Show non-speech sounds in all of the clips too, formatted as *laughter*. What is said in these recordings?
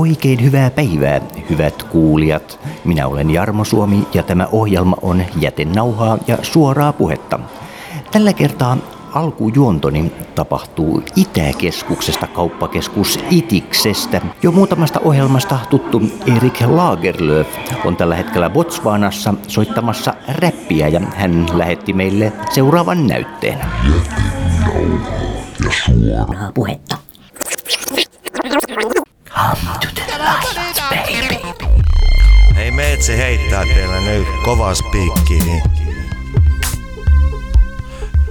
oikein hyvää päivää, hyvät kuulijat. Minä olen Jarmo Suomi ja tämä ohjelma on jätenauhaa ja suoraa puhetta. Tällä kertaa alkujuontoni tapahtuu Itäkeskuksesta kauppakeskus Itiksestä. Jo muutamasta ohjelmasta tuttu Erik Lagerlöf on tällä hetkellä Botswanassa soittamassa räppiä ja hän lähetti meille seuraavan näytteen. ja suoraa puhetta. Come to Hei meitsi heittää teillä nyt kovaa spiikkiä.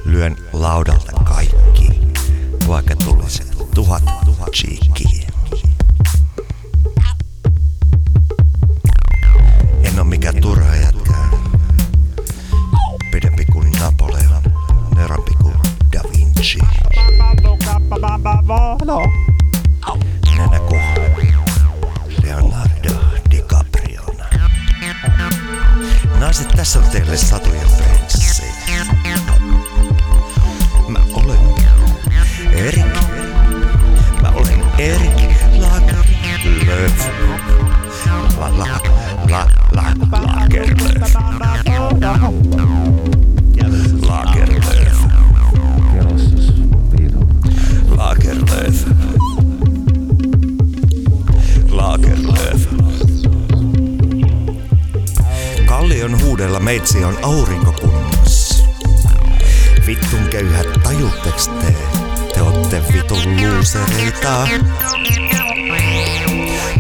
Lyön laudalta kaikki, vaikka tulisi tuhat cheekkiä. En Naiset, tässä on teille satujen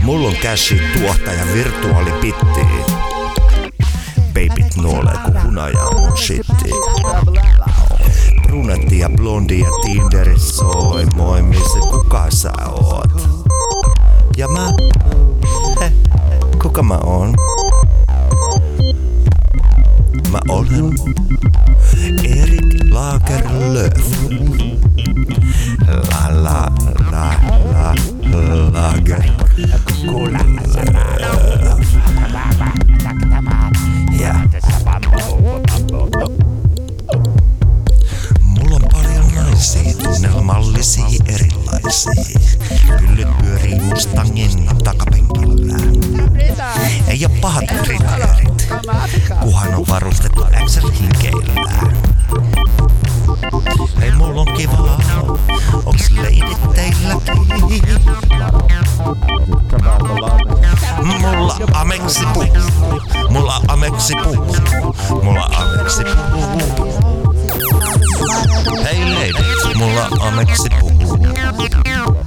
Mulla on cashi tuottaja virtuaalipitti. Babyt nuolee kun hunaja on shitti. Brunetti ja blondi ja Tinder soi. Moi, missä kuka sä oot? Ja mä? Heh, kuka mä oon? Mä olen Erik Lagerlöf. La la la la Lager. Ja. Mola a Mexiku.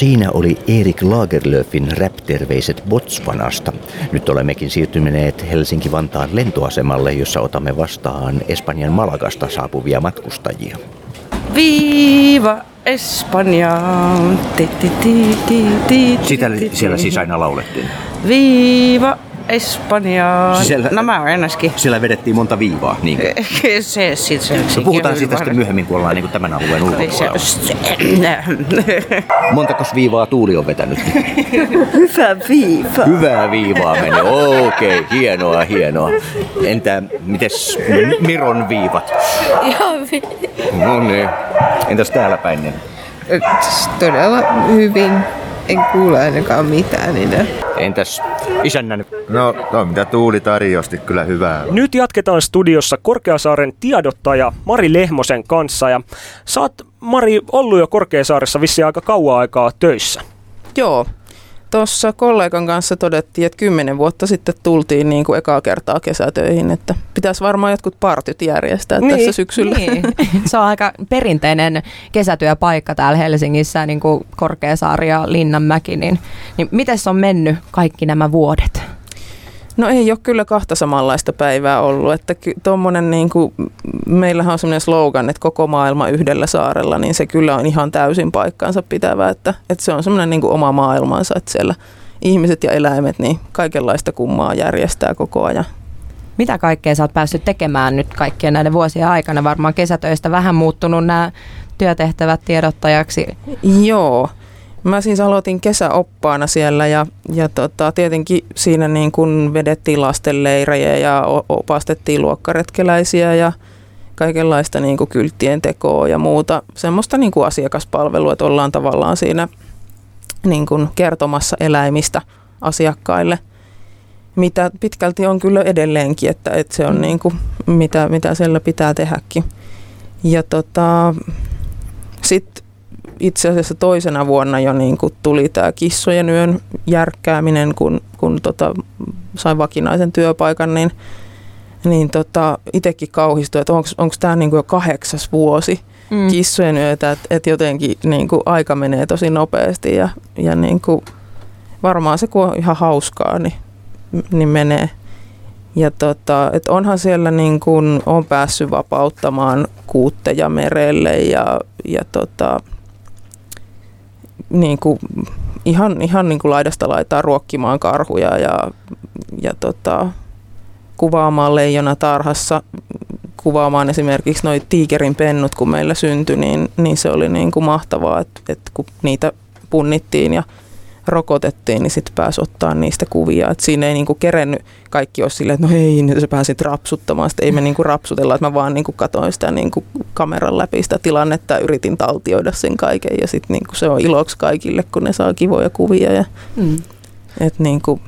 Siinä oli Erik Lagerlöfin rap-terveiset Botswanasta. Nyt olemmekin siirtyneet Helsinki-Vantaan lentoasemalle, jossa otamme vastaan Espanjan Malagasta saapuvia matkustajia. Viiva Espanja. Sitä siellä siis aina laulettiin. Viiva Espanja. Siellä- No mä oon ennäskin. Siellä vedettiin monta viivaa. Niin kuin. *laughs* Se, sit se, No puhutaan siitä sitten myöhemmin, kun ollaan niin kuin tämän alueen ulkopuolella. *laughs* Montakos viivaa Tuuli on vetänyt? *laughs* Hyvä viiva. Hyvää viivaa meni. Okei, okay, hienoa, hienoa. Entä mites Miron viivat? No niin. Entäs täällä päin? Niin? todella hyvin. En kuule ainakaan mitään enää. Entäs isännän? No, no mitä Tuuli tarjosti, kyllä hyvää. Nyt jatketaan studiossa Korkeasaaren tiedottaja Mari Lehmosen kanssa. Ja sä oot, Mari, ollut jo Korkeasaaressa vissiin aika kauan aikaa töissä. Joo. Tuossa kollegan kanssa todettiin, että kymmenen vuotta sitten tultiin niin kuin ekaa kertaa kesätöihin, että pitäisi varmaan jotkut partyt järjestää niin. tässä syksyllä. Niin. *laughs* Se on aika perinteinen kesätyöpaikka täällä Helsingissä, niin kuin Korkeasaari ja Linnanmäki. Niin, niin miten se on mennyt kaikki nämä vuodet? No ei ole kyllä kahta samanlaista päivää ollut, että tuommoinen niin kuin, meillähän on semmoinen slogan, että koko maailma yhdellä saarella, niin se kyllä on ihan täysin paikkaansa pitävä, että, että se on semmoinen niin kuin oma maailmansa, että siellä ihmiset ja eläimet niin kaikenlaista kummaa järjestää koko ajan. Mitä kaikkea sä oot päässyt tekemään nyt kaikkien näiden vuosien aikana? Varmaan kesätöistä vähän muuttunut nämä työtehtävät tiedottajaksi. Joo, Mä siis aloitin kesäoppaana siellä ja, ja tota, tietenkin siinä niin kun vedettiin lastenleirejä ja opastettiin luokkaretkeläisiä ja kaikenlaista niin kuin kylttien tekoa ja muuta. Semmoista niin kuin asiakaspalvelua, että ollaan tavallaan siinä niin kuin kertomassa eläimistä asiakkaille, mitä pitkälti on kyllä edelleenkin, että, että se on niin kuin, mitä, mitä siellä pitää tehdäkin. Ja tota, sitten itse asiassa toisena vuonna jo niin kuin tuli tämä kissojen yön järkkääminen, kun, kun tota, sain vakinaisen työpaikan, niin, niin tota, itsekin kauhistui, että onko tämä niin jo kahdeksas vuosi mm. kissojen yötä, että et jotenkin niin kuin aika menee tosi nopeasti ja, ja niin kuin, varmaan se kun on ihan hauskaa, niin, niin menee. Ja tota, et onhan siellä niin kuin, on päässyt vapauttamaan kuutteja merelle ja, ja tota, niin kuin, ihan, ihan niin kuin laidasta laitaa ruokkimaan karhuja ja, ja tota, kuvaamaan leijona tarhassa, kuvaamaan esimerkiksi noin tiikerin pennut, kun meillä syntyi, niin, niin se oli niin kuin mahtavaa, että, että kun niitä punnittiin ja rokotettiin, niin sitten pääsi ottaa niistä kuvia. Et siinä ei niinku kerennyt kaikki olisi silleen, että no hei, nyt sä pääsit rapsuttamaan. Sitten ei me niinku rapsutella, että mä vaan niinku katoin sitä niinku kameran läpi sitä tilannetta ja yritin taltioida sen kaiken. Ja sitten niinku se on iloksi kaikille, kun ne saa kivoja kuvia. Ja, mm. et niinku,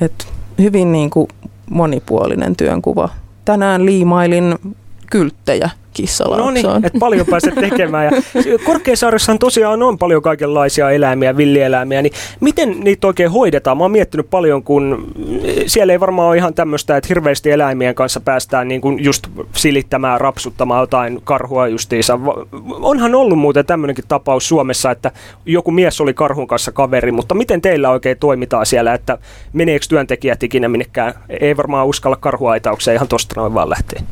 et hyvin niinku monipuolinen työnkuva. Tänään liimailin kylttejä kissalaaksoon. No niin, että paljon pääset tekemään. Ja Korkeasaaressahan tosiaan on paljon kaikenlaisia eläimiä, villieläimiä, niin miten niitä oikein hoidetaan? Mä oon miettinyt paljon, kun siellä ei varmaan ole ihan tämmöistä, että hirveästi eläimien kanssa päästään niin kuin just silittämään, rapsuttamaan jotain karhua justiinsa. Onhan ollut muuten tämmöinenkin tapaus Suomessa, että joku mies oli karhun kanssa kaveri, mutta miten teillä oikein toimitaan siellä, että meneekö työntekijät ikinä minnekään? Ei varmaan uskalla karhuaitaukseen ihan tosta noin vaan lähteä.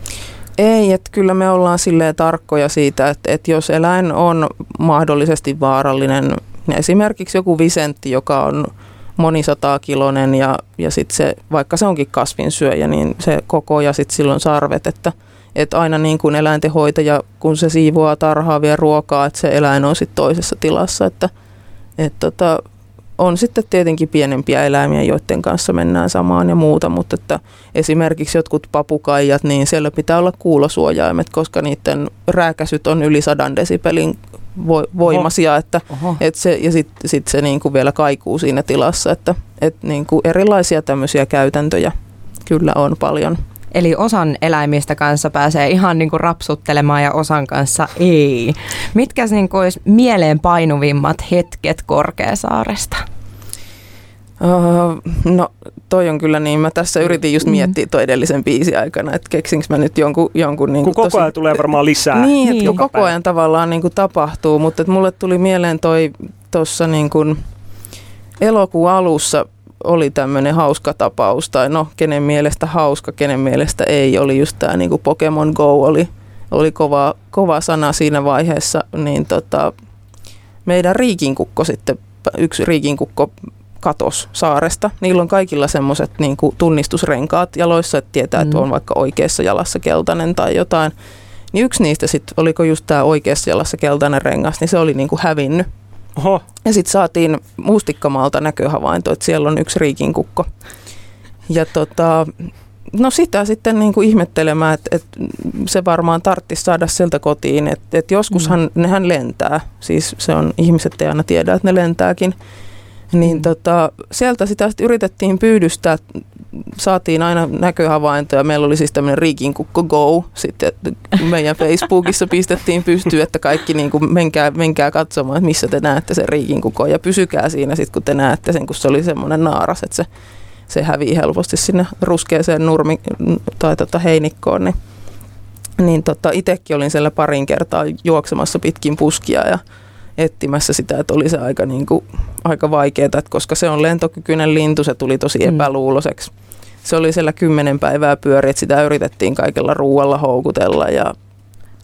Ei, että kyllä me ollaan silleen tarkkoja siitä, että, että jos eläin on mahdollisesti vaarallinen, esimerkiksi joku visentti, joka on monisataa kilonen ja, ja sitten se, vaikka se onkin kasvinsyöjä, niin se koko ja sitten silloin sarvet, että, että aina niin kuin eläintenhoitaja, kun se siivoaa tarhaa vie ruokaa, että se eläin on sitten toisessa tilassa, että, että tota, on sitten tietenkin pienempiä eläimiä, joiden kanssa mennään samaan ja muuta, mutta että esimerkiksi jotkut papukaijat, niin siellä pitää olla kuulosuojaimet, koska niiden rääkäsyt on yli sadan desibelin voimasia, että, että se, ja sitten sit se niin kuin vielä kaikuu siinä tilassa, että, että niin kuin erilaisia tämmöisiä käytäntöjä kyllä on paljon. Eli osan eläimistä kanssa pääsee ihan niin kuin rapsuttelemaan ja osan kanssa ei. Mitkä niin kuin olisi mieleen painuvimmat hetket Korkeasaaresta? Uh, no toi on kyllä niin. Mä tässä yritin just mm. miettiä toi edellisen biisin aikana, että keksinkö mä nyt jonkun... jonkun niin Kun koko ajan tosi... tulee varmaan lisää. *laughs* niin, että niin. koko ajan tavallaan niin kuin tapahtuu, mutta että mulle tuli mieleen toi tuossa niin kuin elokuun alussa oli tämmöinen hauska tapaus, tai no kenen mielestä hauska, kenen mielestä ei, oli just tämä niin Pokemon Go oli, oli kova, kova sana siinä vaiheessa, niin tota, meidän riikinkukko sitten, yksi riikinkukko katos saaresta. Niillä on kaikilla semmoiset niin tunnistusrenkaat jaloissa, että tietää, mm. että on vaikka oikeassa jalassa keltainen tai jotain. Niin yksi niistä sitten, oliko just tämä oikeassa jalassa keltainen rengas, niin se oli niin kuin hävinnyt. Oho. Ja sitten saatiin mustikkamaalta näköhavainto, että siellä on yksi riikinkukko. Ja tota, no sitä sitten niin kuin ihmettelemään, että, että se varmaan tarttisi saada sieltä kotiin. Että, että joskushan mm. nehän lentää, siis se on, ihmiset ei aina tiedä, että ne lentääkin. Niin mm. tota, sieltä sitä sitten yritettiin pyydystää saatiin aina näköhavaintoja. Meillä oli siis tämmöinen Riikinkukko Go. Sitten meidän Facebookissa pistettiin pystyyn, että kaikki niin kuin menkää, menkää katsomaan, että missä te näette sen Riikinkukon. Ja pysykää siinä sitten, kun te näette sen, kun se oli semmoinen naaras, että se, se hävii helposti sinne ruskeeseen nurmi tai tota heinikkoon. Niin, niin tota, itsekin olin siellä parin kertaa juoksemassa pitkin puskia ja etsimässä sitä, että oli se aika, niin kuin, aika vaikeaa, että koska se on lentokykyinen lintu, se tuli tosi epäluuloiseksi. Se oli siellä kymmenen päivää pyöri, että sitä yritettiin kaikella ruualla houkutella ja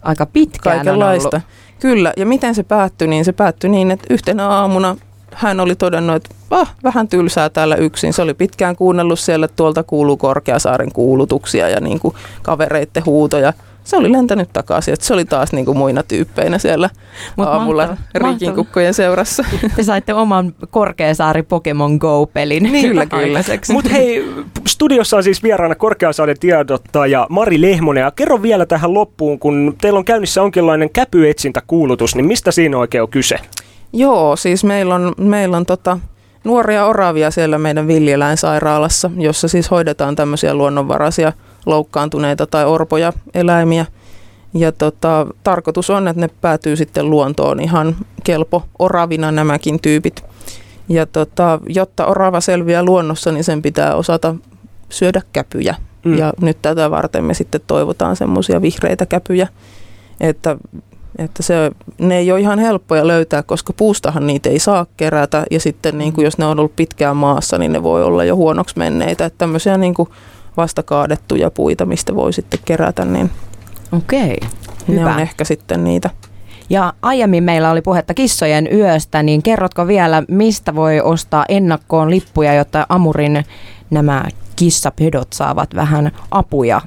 Aika pitkään kaikenlaista. on Kyllä, ja miten se päättyi, niin se päättyi niin, että yhtenä aamuna hän oli todennut, että ah, vähän tylsää täällä yksin. Se oli pitkään kuunnellut siellä, että tuolta kuuluu Korkeasaaren kuulutuksia ja niin kuin kavereitten huutoja. Se oli lentänyt takaisin, että se oli taas niin kuin muina tyyppeinä siellä Mut aamulla mahtava- riikinkukkojen seurassa. *laughs* Te saitte oman Korkeasaari Pokemon Go-pelin. Niin, kyllä, kyllä. Mutta hei, studiossa on siis vieraana Korkeasaaren tiedottaja Mari Lehmonen. Ja kerro vielä tähän loppuun, kun teillä on käynnissä onkinlainen käpyetsintäkuulutus, niin mistä siinä oikein on kyse? Joo, siis meillä on, meillä on tota, nuoria oravia siellä meidän villieläinsairaalassa, jossa siis hoidetaan tämmöisiä luonnonvaraisia loukkaantuneita tai orpoja eläimiä. Ja tota, tarkoitus on, että ne päätyy sitten luontoon ihan kelpo oravina nämäkin tyypit. Ja tota, jotta orava selviää luonnossa, niin sen pitää osata syödä käpyjä. Mm. Mm. Ja nyt tätä varten me sitten toivotaan semmoisia vihreitä käpyjä, että, että se, ne ei ole ihan helppoja löytää, koska puustahan niitä ei saa kerätä. Ja sitten niin kuin, jos ne on ollut pitkään maassa, niin ne voi olla jo huonoksi menneitä. Että tämmöisiä niin kuin vasta kaadettuja puita, mistä voi sitten kerätä, niin Okei, ne hyvä. on ehkä sitten niitä. Ja aiemmin meillä oli puhetta kissojen yöstä, niin kerrotko vielä, mistä voi ostaa ennakkoon lippuja, jotta Amurin nämä kissapedot saavat vähän apuja?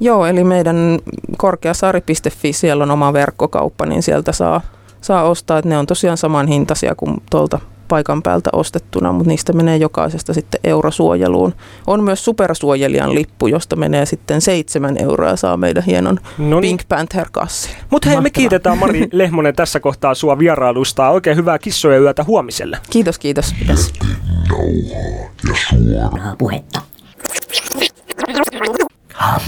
Joo, eli meidän korkeasaari.fi, siellä on oma verkkokauppa, niin sieltä saa, saa ostaa. Että ne on tosiaan saman hintaisia kuin tuolta paikan päältä ostettuna, mutta niistä menee jokaisesta sitten eurosuojeluun. On myös supersuojelijan lippu, josta menee sitten seitsemän euroa ja saa meidän hienon No Pink Panther-kassin. Mutta hei, me Mahtavaa. kiitetään Mari *laughs* Lehmonen tässä kohtaa sua vierailusta. Oikein hyvää kissojen yötä huomiselle. Kiitos, kiitos. Kiitos. puhetta. Come to the light,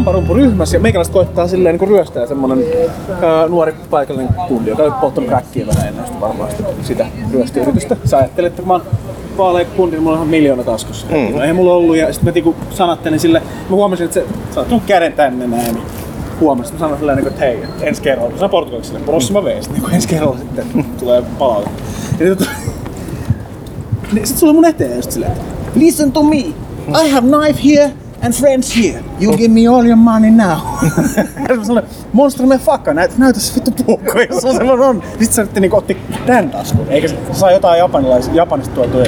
samparumpuryhmässä ja meikäläiset koittaa silleen niin ryöstää semmonen ää, nuori paikallinen kundi, joka oli polttanut räkkiä vähän ennen sitä varmaan sitä, sitä ryöstöyritystä. Sä ajattelit, että mä oon vaalea kundi, niin mulla on ihan miljoona taskussa. Mm. No, ei mulla ollut ja sitten mä niinku sanattelin sille, mä huomasin, että se sä oot käden tänne näin, niin huomasin, että mä sanoin silleen, niin kuin, että hei, että ensi kerralla, mä portugaliksi silleen, prossima vez, niin ensi kerralla sitten tulee palaute. Ja tota, niin sit sulla mun eteen just silleen, listen to me, I have knife here and friends here. You give me all your money now. Monster me fucka, näytä, näytä se vittu puukko, jos on semmoinen on. Sitten se sitten niinku otti tän taskun, eikä se se sai jotain japanilais, japanista tuotuja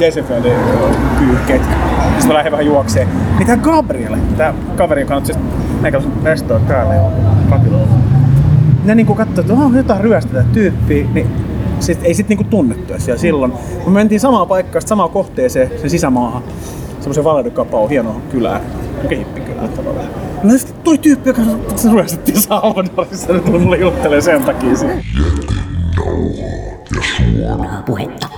desinfiointikyyhkeet. Sitten mä lähdin vähän juokseen. Niin tää Gabriel, tää kaveri, joka on siis meikäläisen restoa täällä. Ne niinku katsoi, että oh, jotain ryöstettä tyyppiä, niin sit, ei sit niinku tunnettu siellä silloin. Me mentiin samaa paikkaa, sit samaan kohteeseen, sen sisämaahan. Semmoisen Valedukapau, hienoa kylää. Onko hippikylää tavallaan. No sit toi tyyppi, joka se ryöstettiin Salvadorissa, ne tuli mulle juttelee sen takia siitä. Puhetta.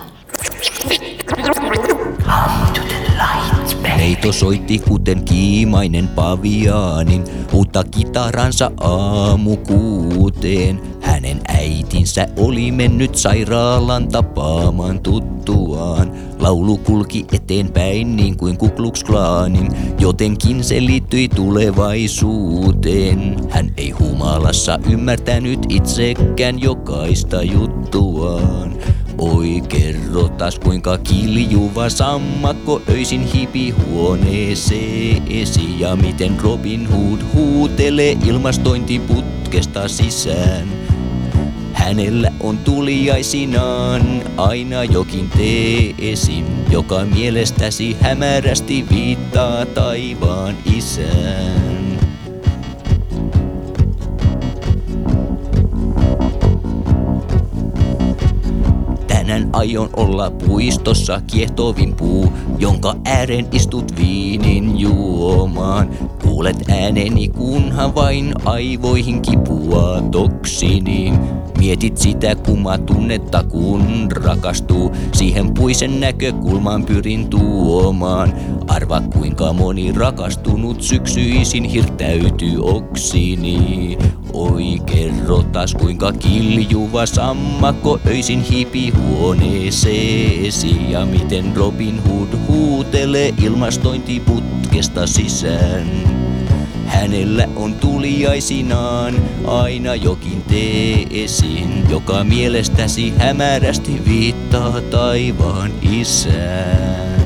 Neito soitti kuten kiimainen paviaanin, uutta kitaransa aamu kuuteen. Hänen äitinsä oli mennyt sairaalan tapaamaan tuttuaan. Laulu kulki eteenpäin niin kuin Ku Klux Klanin, jotenkin se liittyi tulevaisuuteen. Hän ei humalassa ymmärtänyt itsekään jokaista juttuaan. Oi kerrotas kuinka kiljuva sammakko öisin hipi huoneeseesi ja miten Robin Hood huutelee ilmastointiputkesta sisään. Hänellä on tuliaisinaan aina jokin teesi, joka mielestäsi hämärästi viittaa taivaan isään. Aion olla puistossa kiehtovin puu, jonka ääreen istut viinin juomaan. Kuulet ääneni, kunhan vain aivoihin kipua toksini. Mietit sitä kummaa tunnetta, kun rakastuu. Siihen puisen näkökulmaan pyrin tuomaan. Arva kuinka moni rakastunut syksyisin hirttäytyy oksini. Oi kerro taas kuinka kiljuva sammakko öisin hipi huoneeseesi ja miten Robin Hood huutelee ilmastointiputkesta sisään. Hänellä on tuliaisinaan aina jokin teesin, joka mielestäsi hämärästi viittaa taivaan isään.